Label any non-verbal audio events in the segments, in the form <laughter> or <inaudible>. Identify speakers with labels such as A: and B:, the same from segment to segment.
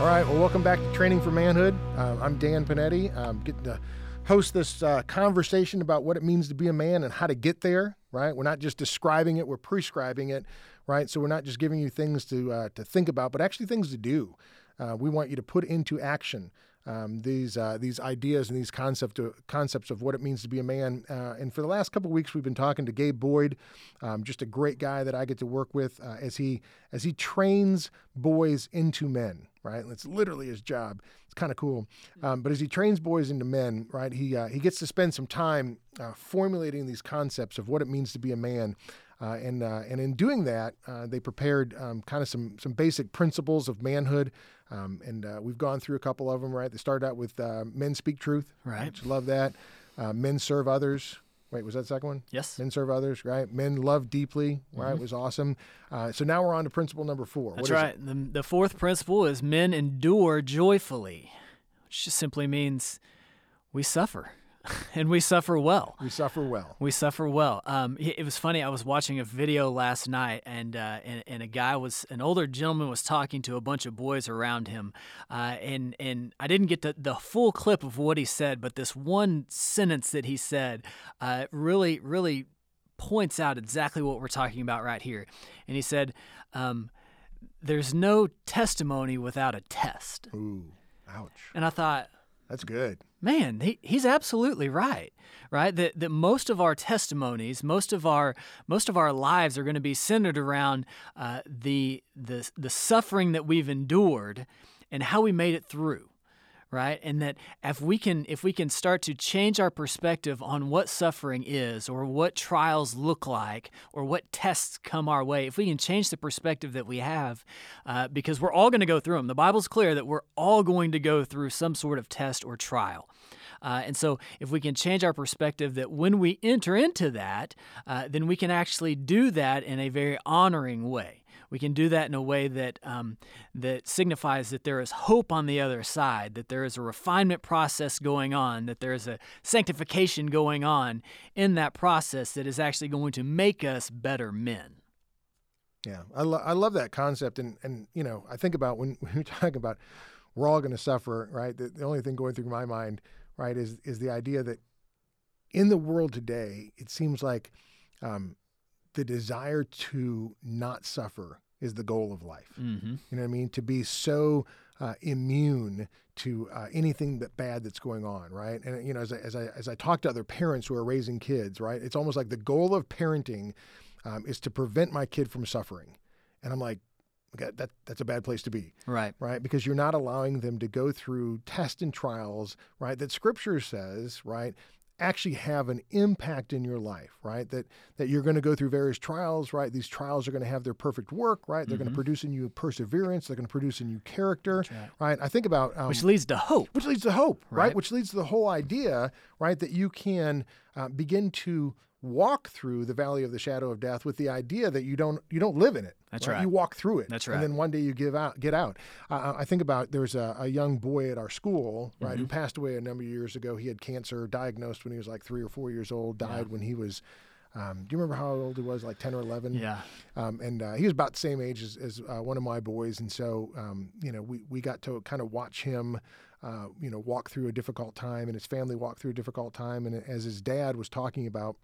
A: All right, well, welcome back to Training for Manhood. Uh, I'm Dan Panetti. I'm getting to host this uh, conversation about what it means to be a man and how to get there, right? We're not just describing it, we're prescribing it, right? So we're not just giving you things to, uh, to think about, but actually things to do. Uh, we want you to put into action um, these uh, these ideas and these concept of, concepts of what it means to be a man. Uh, and for the last couple of weeks, we've been talking to Gabe Boyd, um, just a great guy that I get to work with uh, as he as he trains boys into men. Right, it's literally his job. It's kind of cool. Um, but as he trains boys into men, right, he uh, he gets to spend some time uh, formulating these concepts of what it means to be a man. Uh, and uh, and in doing that, uh, they prepared um, kind of some some basic principles of manhood, um, and uh, we've gone through a couple of them. Right, they started out with uh, men speak truth.
B: Right,
A: which love that. Uh, men serve others. Wait, was that the second one?
B: Yes.
A: Men serve others, right? Men love deeply, right?
B: Mm-hmm.
A: Was awesome. so now we're on to principle number four.
B: That's right. The, the fourth principle is men endure joyfully, which just simply means we suffer. <laughs> and we suffer well.
A: We suffer well.
B: We suffer well. Um, it was funny. I was watching a video last night, and, uh, and and a guy was an older gentleman was talking to a bunch of boys around him, uh, and and I didn't get the, the full clip of what he said, but this one sentence that he said uh, really really points out exactly what we're talking about right here. And he said, um, "There's no testimony without a test."
A: Ooh, ouch!
B: And I thought.
A: That's good.
B: Man, he, he's absolutely right. Right? That that most of our testimonies, most of our most of our lives are going to be centered around uh, the the the suffering that we've endured and how we made it through right? And that if we can if we can start to change our perspective on what suffering is or what trials look like or what tests come our way if we can change the perspective that we have uh, because we're all going to go through them the bible's clear that we're all going to go through some sort of test or trial. Uh, and so, if we can change our perspective that when we enter into that, uh, then we can actually do that in a very honoring way. We can do that in a way that um, that signifies that there is hope on the other side, that there is a refinement process going on, that there is a sanctification going on in that process that is actually going to make us better men.
A: Yeah, I, lo- I love that concept, and and you know I think about when, <laughs> you're talking about we're all going to suffer, right? The, the only thing going through my mind right, is is the idea that in the world today, it seems like um, the desire to not suffer is the goal of life.
B: Mm-hmm.
A: You know what I mean? To be so uh, immune to uh, anything that bad that's going on, right? And you know, as I, as I as I talk to other parents who are raising kids, right, it's almost like the goal of parenting um, is to prevent my kid from suffering, and I'm like, that that's a bad place to be
B: right
A: right because you're not allowing them to go through tests and trials right that scripture says right actually have an impact in your life right that that you're going to go through various trials right these trials are going to have their perfect work right they're mm-hmm. going to produce in you perseverance they're going to produce in you character
B: right.
A: right. i think about
B: um, which leads to hope
A: which leads to hope right, right? which leads to the whole idea right that you can uh, begin to walk through the valley of the shadow of death with the idea that you don't you don't live in it.
B: That's
A: right.
B: right.
A: You walk through it.
B: That's right.
A: And then one day you give out get out. Uh, I think about there was a, a, young boy at our school right mm-hmm. who passed away a number of years ago. He had cancer, diagnosed when he was like three or four years old. Died yeah. when he was. Um, do you remember how old he was? Like ten or eleven.
B: Yeah.
A: Um, and uh, he was about the same age as, as uh, one of my boys, and so um, you know we we got to kind of watch him. Uh, you know, walk through a difficult time, and his family walk through a difficult time. And as his dad was talking about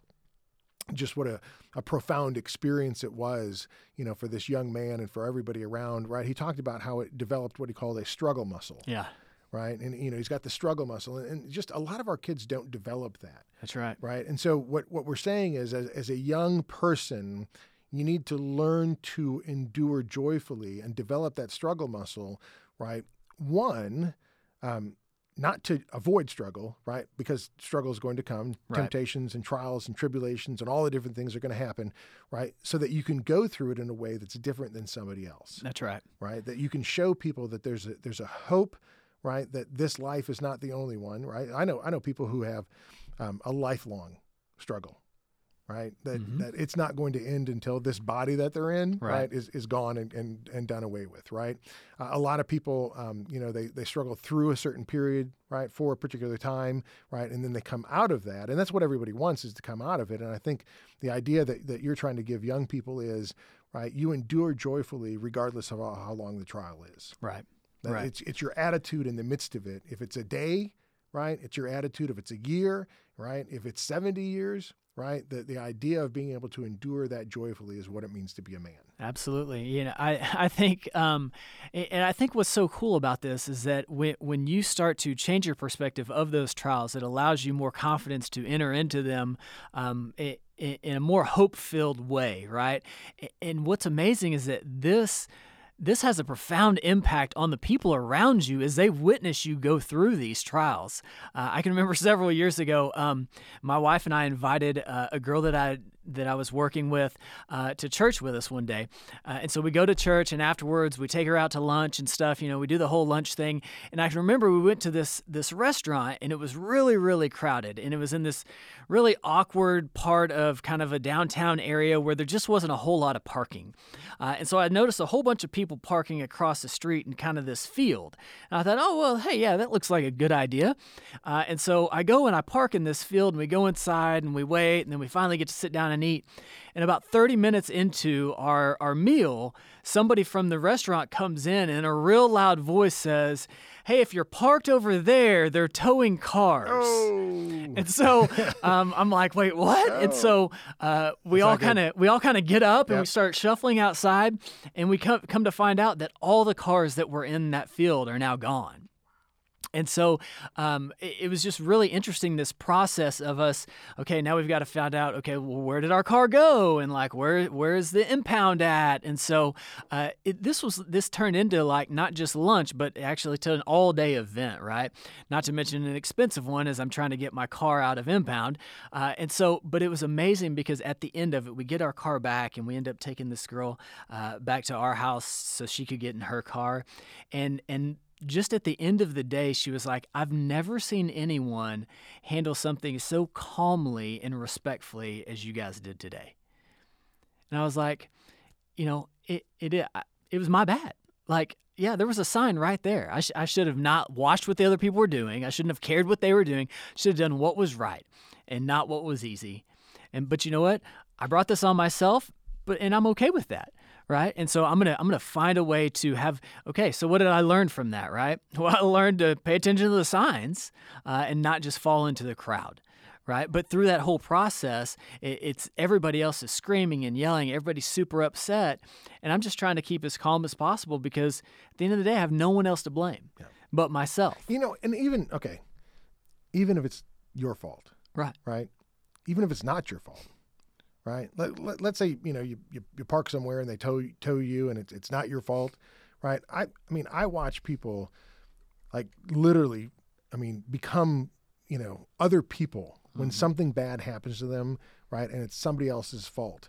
A: just what a, a profound experience it was, you know, for this young man and for everybody around, right? He talked about how it developed what he called a struggle muscle.
B: Yeah.
A: Right. And, you know, he's got the struggle muscle. And, just a lot of our kids don't develop that.
B: That's right.
A: Right. And so what, what we're saying is, as, as a young person, you need to learn to endure joyfully and develop that struggle muscle, right? One, um, not to avoid struggle, right? Because struggle is going to come,
B: right.
A: temptations and trials and tribulations and all the different things are going to happen, right? So that you can go through it in a way that's different than somebody else.
B: That's right.
A: Right? That you can show people that there's a there's a hope, right? That this life is not the only one, right? I know I know people who have um, a lifelong struggle, right? That
B: Mhm.
A: that it's not going to end until this body that they're in, right,
B: Right.
A: is, is gone and, and, and done away with, right? Uh, a lot of people, um, you know, they, they struggle through a certain period, right, for a particular time, right, and then they come out of that, and that's what everybody wants is to come out of it. And I think the idea that, that you're trying to give young people is, right, you endure joyfully regardless of how, how long the trial is.
B: Right.
A: That
B: Right.
A: It's it's your attitude in the midst of it. If it's a day, right? It's your attitude. If it's a year, right? If it's 70 years, right? The the idea of being able to endure that joyfully is what it means to be a man.
B: Absolutely. You know, I <laughs> I think um, and I think what's so cool about this is that when when you start to change your perspective of those trials, it allows you more confidence to enter into them um, i- i- in a more hope-filled way, right? And what's amazing is that this this has a profound impact on the people around you as they witness you go through these trials. Uh, I can remember <laughs> several years ago, um, my wife and I invited uh, a girl that I that I was working with uh, to church with us one day, uh, and so we go to church, and afterwards we take her out to lunch and stuff. You know, we do the whole lunch thing, and I can remember we went to this this restaurant, and it was really really crowded, and it was in this really awkward part of kind of a downtown area where there just wasn't a whole lot of parking. Uh, and so I noticed a whole bunch of people parking across the street in kind of this field. And I thought, oh, well, hey, yeah, that looks like a good idea. Uh, and so I go and I park in this field and we go inside and we wait and then we finally get to sit down and eat. And about 30 minutes into our, our meal, somebody from the restaurant comes in and a real loud voice says, Hey, if you're parked over there, they're towing cars. And so um, I'm like, wait, what? And so uh, we all kind of we all kind of get up and we start shuffling outside, and we come come to find out that all the cars that were in that field are now gone. And so um, it, it was just really interesting this process of us. Okay, now we've got to find out. Okay, well, where did our car go, and like where where is the impound at? And so uh, it, this was this turned into like not just lunch, but actually to an all day event, right? Not to mention an expensive one as I'm trying to get my car out of impound. Uh, and so, but it was amazing because at the end of it, we get our car back, and we end up taking this girl uh, back to our house so she could get in her car, and and just at the end of the day, she was like, I've never seen anyone handle something so calmly and respectfully as you guys did today. And I was like, you know, it, it, it was my bad. Like, yeah, there was a sign right there. I, sh- I should have not watched what the other people were doing. I shouldn't have cared what they were doing. Should have done what was right and not what was easy. And but you know what? I brought this on myself, but and I'm okay with that, right? And so I'm gonna I'm gonna find a way to have okay. So what did I learn from that, right? <laughs> Well, I learned to pay attention to the signs uh, and not just fall into the crowd. Right, but through that whole process, it, it's everybody else is screaming and yelling. Everybody's super upset, and I'm just trying to keep as calm as possible because at the end of the day, I have no one else to blame but myself.
A: You know, and even okay, even if it's your fault,
B: Right.
A: right? Even if it's not your fault, right? Let, let, let's say you know you, you, you park somewhere and they tow tow you and it's it's not your fault, right? I I mean I watch people like literally, I mean become you know other people when mm-hmm. something bad happens to them, right? And it's somebody else's fault,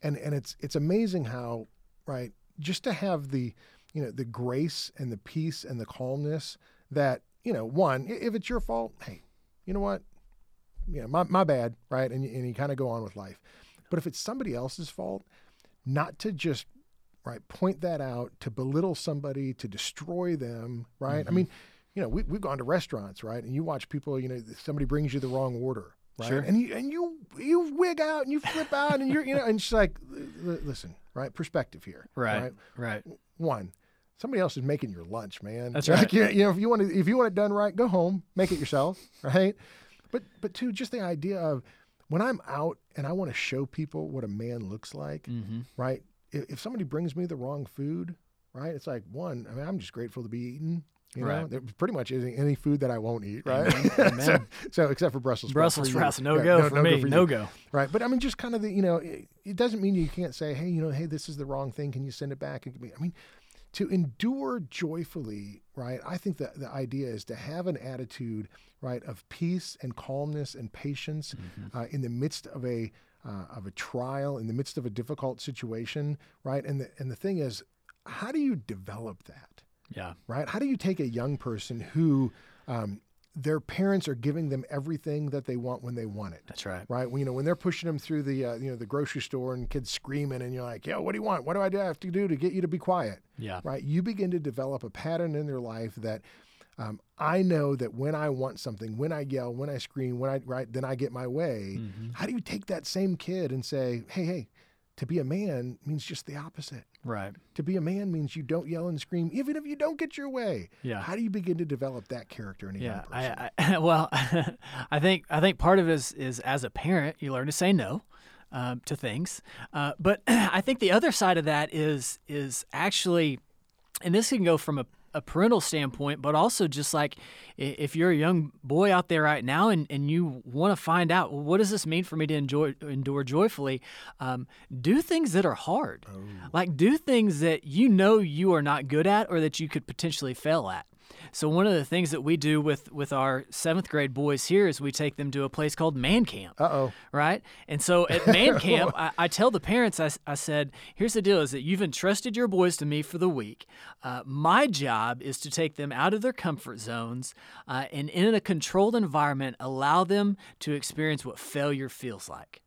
A: and and it's it's amazing how right just to have the you know the grace and the peace and the calmness that you know one if it's your fault hey you know what yeah my, my bad right and, and you kind of go on with life but if it's somebody else's fault not to just right point that out to belittle somebody to destroy them right i mm-hmm. mean you know we, we've gone to restaurants right and you watch people you know somebody brings you the wrong order right
B: Sure.
A: and you and you you wig out and you flip out and you're you know and it's like "L- listen right perspective here
B: Right. Right.
A: one somebody else is making your lunch man
B: That's
A: Like,
B: right.
A: you, you know if you want to if you want it done right go home make it yourself <laughs> right but but two just the idea of when i'm out and i want to show people what a man looks like
B: Mm-hmm.
A: right if, if somebody brings me the wrong food right it's like one i mean i'm just grateful to be eaten you know
B: Right.
A: There pretty much isn't any food that i won't eat right
B: Amen. <laughs>
A: so,
B: Amen.
A: so except for brussels sprouts
B: Brussels
A: for
B: sprouts, no
A: Yeah,
B: go for me,
A: you.
B: no go.
A: Right. But I mean, just kind of the, you know, it, it doesn't mean you can't say, hey, you know, hey, this is the wrong thing. Can you send it back? It be- I mean, to endure joyfully, right? I think that the idea is to have an attitude, right, of peace and calmness and patience uh, in the midst of a uh, of a trial, in the midst of a difficult situation, right? And the and the thing is, how do you develop that?
B: Yeah.
A: Right? How do you take a young person who um, their parents are giving them everything that they want when they want it.
B: That's right.
A: Right. When, you know, when they're pushing them through the uh, you know the grocery store and kids screaming, and you're like, "Yo, what do you want? What do I have to do to get you to be quiet?"
B: Yeah.
A: Right. You begin to develop a pattern in their life that um, I know that when I want something, when I yell, when I scream, when I right, then I get my way.
B: Mm-hmm.
A: How do you take that same kid and say, "Hey, hey"? To be a man means just the opposite.
B: Right.
A: To be a man means you don't yell and scream, even if you don't get your way.
B: Yeah.
A: How do you begin to develop that character in a young
B: Yeah.
A: person?
B: I, I, <laughs> well, <laughs> I think I think part of it is, is as a parent, you learn to say no. Um, to things, uh, but <clears throat> I think the other side of that is is actually, and this can go from a a parental standpoint, but also just like if you're a young boy out there right now and, and you want to find out well, what does this mean for me to enjoy endure joyfully, um, do things that are hard. Oh. Like do things that you know you are not good at or that you could potentially fail at. So one of the things that we do with with our seventh grade boys here is we take them to a place called Man Camp.
A: Uh oh.
B: Right. And so at <laughs> Man Camp, I, I, tell the parents, I, I said, here's the deal: is that you've entrusted your boys to me for the week. Uh, my job is to take them out of their comfort zones uh, and in a controlled environment, allow them to experience what failure feels like.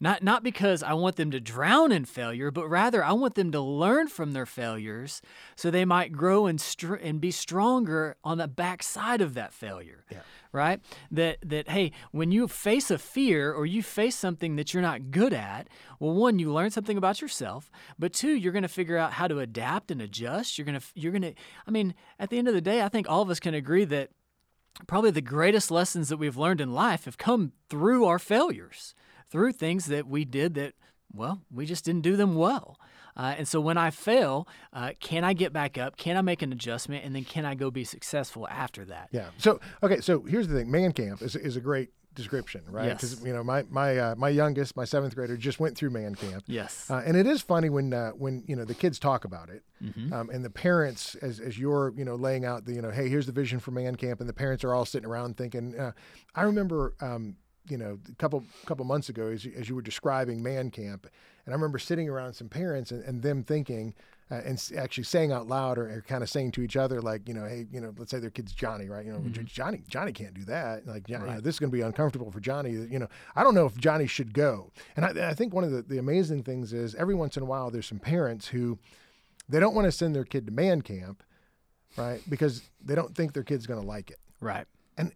B: Not, not because I want them to drown in failure, but rather I want them to learn from their failures so they might grow and, str- and be stronger on the backside of that failure.
A: Yeah.
B: Right? That, that, hey, when you face a fear or you face something that you're not good at, well, one, you learn something about yourself, but two, you're going to figure out how to adapt and adjust. You're going to, you're going to, I mean, at the end of the day, I think all of us can agree that probably the greatest lessons that we've learned in life have come through our failures through things that we did that, well, we just didn't do them well. Uh, and so when I fail, uh, can I get back up? Can I make an adjustment? And then can I go be successful after that?
A: Yeah. So, okay. So here's the thing man camp is, is a great description, right? Because
B: Yes.
A: you know my my uh, my youngest, my seventh grader, just went through man camp.
B: Yes.
A: Uh, and it is funny when uh, when you know the kids talk about it,
B: Mm-hmm.
A: um, and the parents, as, as you're you know laying out the you know, hey, here's the vision for man camp, and the parents are all sitting around thinking. Uh, I remember, um, you know, a couple couple months ago, as you, as you were describing man camp, and I remember sitting around some parents and, and them thinking. Uh, and actually saying out loud or, or kind of saying to each other like you know hey you know let's say their kid's johnny right? You know johnny johnny can't do that. Like you know, this is going to be uncomfortable for johnny you know? I don't know if johnny should go. And i, I think one of the, the amazing things is every once in a while there's some parents who they don't want to send their kid to man camp right? Because they don't think their kid's going to like it.
B: Right.
A: and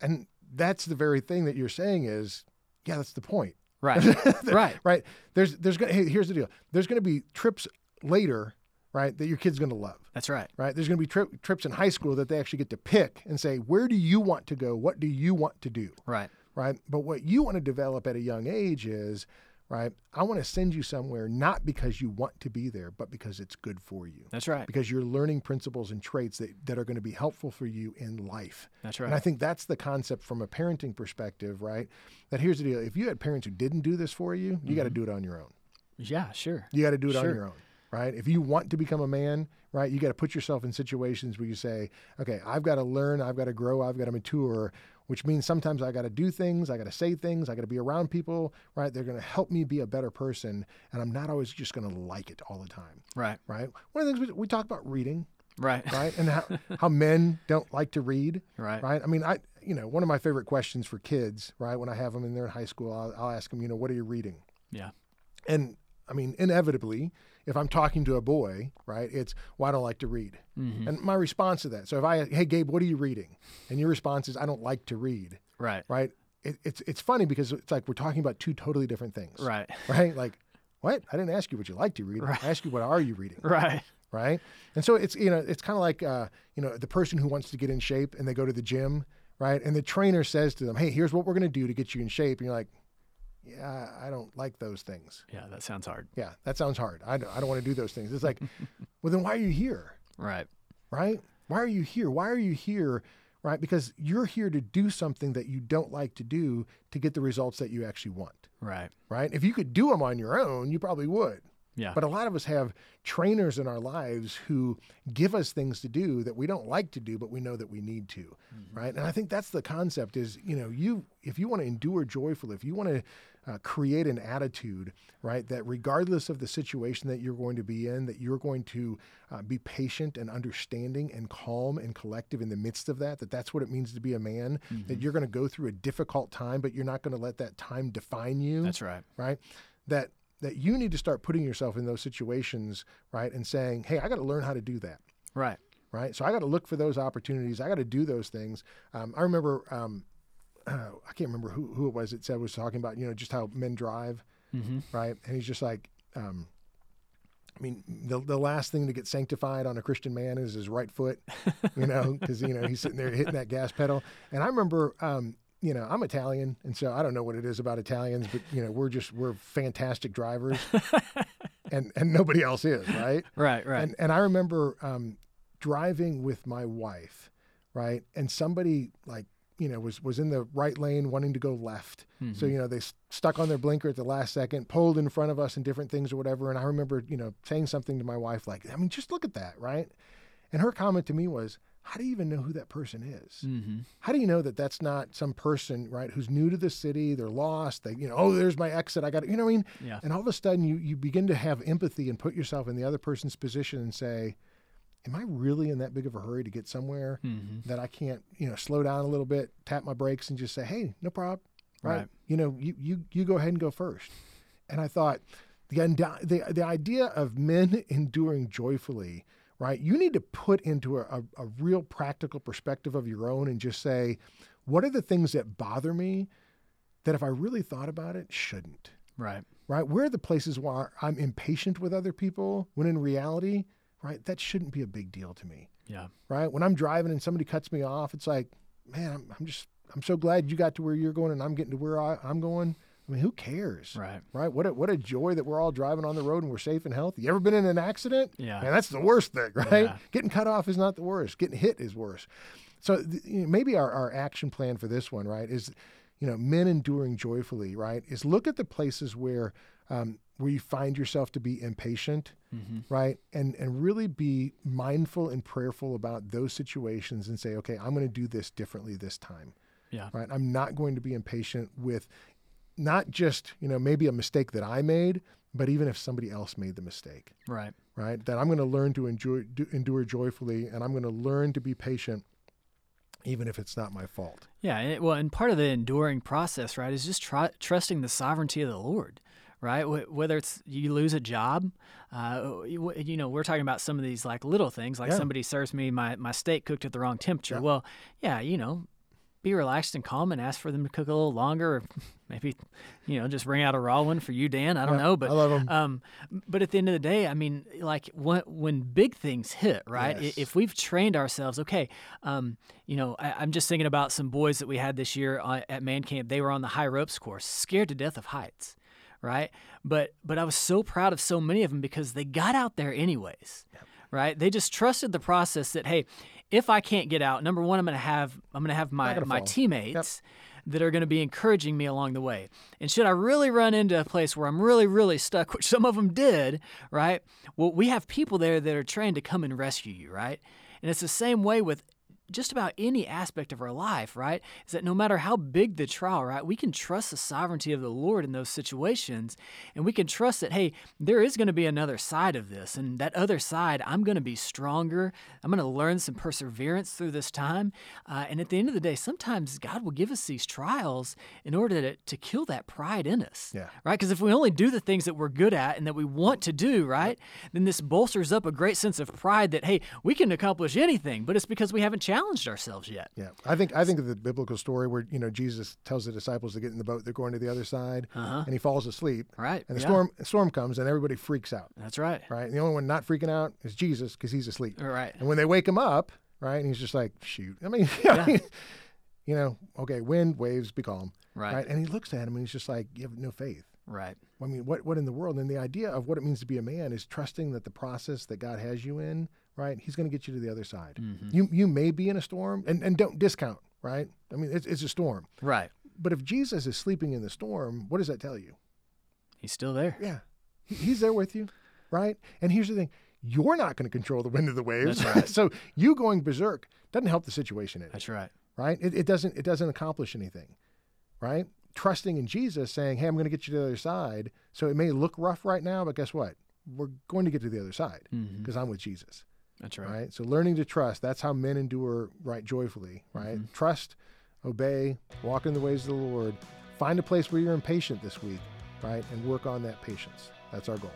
A: and that's the very thing that you're saying is yeah that's the point
B: Right. <laughs> right.
A: right there's there's gonna hey, here's the deal there's going to be trips later right that your kid's going to love
B: That's right.
A: right there's going to be tri- trips in high school that they actually get to pick and say where do you want to go what do you want to do
B: Right.
A: right but what you want to develop at a young age is right i want to send you somewhere not because you want to be there but because it's good for you
B: That's right.
A: because you're learning principles and traits that, that are going to be helpful for you in life
B: That's right.
A: and I think that's the concept from a parenting perspective, right? That here's the deal: if you had parents who didn't do this for you, you got to mm-hmm. do it on your own.
B: Yeah, sure.
A: You got to do it on your own, right? If you want to become a man, right, you got to put yourself in situations where you say, "Okay, I've got to learn, I've got to grow, I've got to mature." Which means sometimes I got to do things, I got to say things, I got to be around people, right? They're going to help me be a better person, and I'm not always just going to like it all the time,
B: Right.
A: right? One of the things we, we talk about reading,
B: Right.
A: right, and how, <laughs> how men don't like to read,
B: Right.
A: right? I mean, I you know one of my favorite questions for kids, right? When I have them and they're in high school, I'll, I'll ask them, you know, what are you reading?
B: Yeah.
A: And I mean, inevitably, if I'm talking to a boy, right, it's well, I don't like to read.
B: Mm-hmm.
A: And my response to that, so if I, hey Gabe, what are you reading? And your response is, I don't like to read,
B: Right.
A: right? It, it's it's funny because it's like we're talking about two totally different things,
B: Right. <laughs>
A: Right? Like, what? I didn't ask you what you like to read.
B: Right.
A: I asked you what are you reading, <laughs>
B: Right.
A: right? And so it's you know it's kind of like uh, you know the person who wants to get in shape and they go to the gym, right? And the trainer says to them, "Hey, here's what we're going to do to get you in shape," and you're like, "Yeah, I don't like those things.
B: Yeah, that sounds hard.
A: Yeah, that sounds hard. I don't, I don't want to do those things." It's like, <laughs> well, then why are you here,
B: Right.
A: right? Why are you here? Why are you here? Right? Because you're here to do something that you don't like to do to get the results that you actually want.
B: Right.
A: Right? If you could do them on your own, you probably would.
B: Yeah.
A: But a lot of us have trainers in our lives who give us things to do that we don't like to do, but we know that we need to, mm-hmm. right? And I think that's the concept: is you know, you if you want to endure joyfully, if you want to uh, create an attitude, right? That regardless of the situation that you're going to be in, that you're going to uh, be patient and understanding and calm and collective in the midst of that. That that's what it means to be a man.
B: Mm-hmm.
A: That you're going to go through a difficult time, but you're not going to let that time define you.
B: That's right.
A: right? That that you need to start putting yourself in those situations, right? And saying, hey, I got to learn how to do that
B: Right.
A: right? So I got to look for those opportunities. I got to do those things. Um, I remember, um, uh, I can't remember who, who it was that said was talking about, you know, just how men drive,
B: Mm-hmm.
A: right? And he's just like, um, I mean, the, the last thing to get sanctified on a Christian man is his right foot, you know, <laughs> because, you know, he's sitting there hitting that gas pedal. And I remember, um, you know, I'm Italian, and so I don't know what it is about Italians, but, you know, we're just, we're fantastic drivers. <laughs> and, and nobody else is, right?
B: Right. Right.
A: And and I remember um, driving with my wife, right? And somebody like you know was was in the right lane wanting to go left. So you know they stuck on their blinker at the last second, pulled in front of us and different things or whatever. And I remember you know saying something to my wife like, I mean, just look at that, right? And her comment to me was, How do you even know who that person is?
B: mm-hmm.
A: How do you know that that's not some person, right, who's new to the city? They're lost. They, you know, oh, there's my exit. I got, to you know, what I mean,
B: Yeah.
A: and all of a sudden, you you begin to have empathy and put yourself in the other person's position and say, "Am I really in that big of a hurry to get somewhere
B: Mm-hmm.
A: that I can't, you know, slow down a little bit, tap my brakes, and just say, hey, no problem, right?
B: Right.
A: You know, you you you go ahead and go first. And I thought, the undi- the the idea of men <laughs> enduring joyfully, right? You need to put into a, a, a real practical perspective of your own and just say, what are the things that bother me that if I really thought about it, shouldn't?
B: Right.
A: right? Where are the places where I'm impatient with other people when in reality, right, that shouldn't be a big deal to me,
B: Yeah.
A: right? When I'm driving and somebody cuts me off, it's like, man, I'm, I'm just, I'm so glad you got to where you're going and I'm getting to where I, I'm going. I mean, who cares?
B: Right.
A: Right? What a, what a joy that we're all driving on the road and we're safe and healthy. You ever been in an accident?
B: Yeah.
A: Man, that's the worst thing, <laughs> right?
B: Yeah.
A: Getting cut off is not the worst. Getting hit is worse. So th- you know, maybe our, our action plan for this one, right, is, you know, men enduring joyfully, right, is look at the places where um, where you find yourself to be impatient,
B: Mm-hmm.
A: right, and and really be mindful and prayerful about those situations and say, okay, I'm going to do this differently this time
B: Yeah.
A: right? I'm not going to be impatient with not just, you know, maybe a mistake that I made, but even if somebody else made the mistake,
B: Right.
A: right? That I'm going to learn to enjoy, do, endure joyfully and I'm going to learn to be patient even if it's not my fault.
B: Yeah, well, and part of the enduring process, right, is just tr- trusting the sovereignty of the Lord, right? Whether it's you lose a job, uh, you, you know, we're talking about some of these like little things, like
A: Yeah.
B: somebody serves me my, my steak cooked at the wrong temperature.
A: Yeah.
B: Well, yeah, you know, be relaxed and calm and ask for them to cook a little longer, or <laughs> maybe, you know, just bring out a raw one for you, Dan. I don't
A: Yeah,
B: know, but
A: I love 'em.
B: um, but at the end of the day, I mean, like when when big things hit, right?
A: Yes.
B: If we've trained ourselves, okay, um, you know, I, I'm just thinking about some boys that we had this year uh, at man camp. They were on the high ropes course, scared to death of heights, right? But but I was so proud of so many of them because they got out there anyways, right? They just trusted the process that hey, if I can't get out, number one, I'm gonna have I'm gonna have my my
A: fall.
B: teammates that are going to be encouraging me along the way. And should I really run into a place where I'm really, really stuck, <laughs> which some of them did, right? Well, we have people there that are trained to come and rescue you, right? And it's the same way with just about any aspect of our life, right? Is that no matter how big the trial, right, we can trust the sovereignty of the Lord in those situations. And we can trust that, hey, there is going to be another side of this. And that other side, I'm going to be stronger. I'm going to learn some perseverance through this time. Uh, and at the end of the day, sometimes God will give us these trials in order to, to kill that pride in us.
A: Yeah.
B: Right? Because if we only do the things that we're good at and that we want to do, right, then this bolsters up a great sense of pride that, hey, we can accomplish anything, but it's because we haven't challenged ourselves yet.
A: Yeah, I think I think of the biblical story where you know Jesus tells the disciples to get in the boat. They're going to the other side, uh-huh. and he falls asleep.
B: Right,
A: And the
B: yeah.
A: storm storm comes, and everybody freaks out.
B: That's right.
A: Right. And the only one not freaking out is Jesus because he's asleep.
B: Right.
A: And when they wake him up, right, and he's just like, shoot. I mean, <laughs> yeah. you know, okay, wind, waves, be calm.
B: Right.
A: And he looks at him and he's just like, you have no faith.
B: Right.
A: I mean, what what in the world? And the idea of what it means to be a man is trusting that the process that God has you in, right, He's going to get you to the other side.
B: Mm-hmm.
A: You you may be in a storm, and, and don't discount, right? I mean, it's, it's a storm.
B: Right.
A: But if Jesus is sleeping in the storm, what does that tell you?
B: He's still there.
A: Yeah, He- He's there with you, right? And here's the thing: you're not going to control the wind of the waves.
B: Right. <laughs>
A: so you going berserk doesn't help the situation any,
B: That's right.
A: right? It, it doesn't it doesn't accomplish anything, right? Trusting in Jesus, saying, Hey, I'm going to get you to the other side. So it may look rough right now, but guess what? We're going to get to the other side mm-hmm. because I'm with Jesus.
B: That's right.
A: Right. So learning to trust, that's how men endure right joyfully, right? Mm-hmm. Trust, obey, walk in the ways of the Lord. Find a place where you're impatient this week, right? And work on that patience. That's our goal.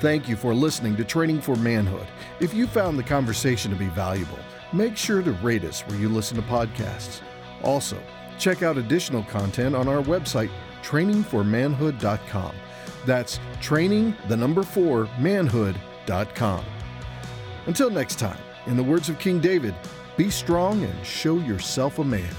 C: Thank you for listening to Training for Manhood. If you found the conversation to be valuable, make sure to rate us where you listen to podcasts. Also, check out additional content on our website, training4manhood.com. That's training, the number four, manhood.com. Until next time, in the words of King David, be strong and show yourself a man.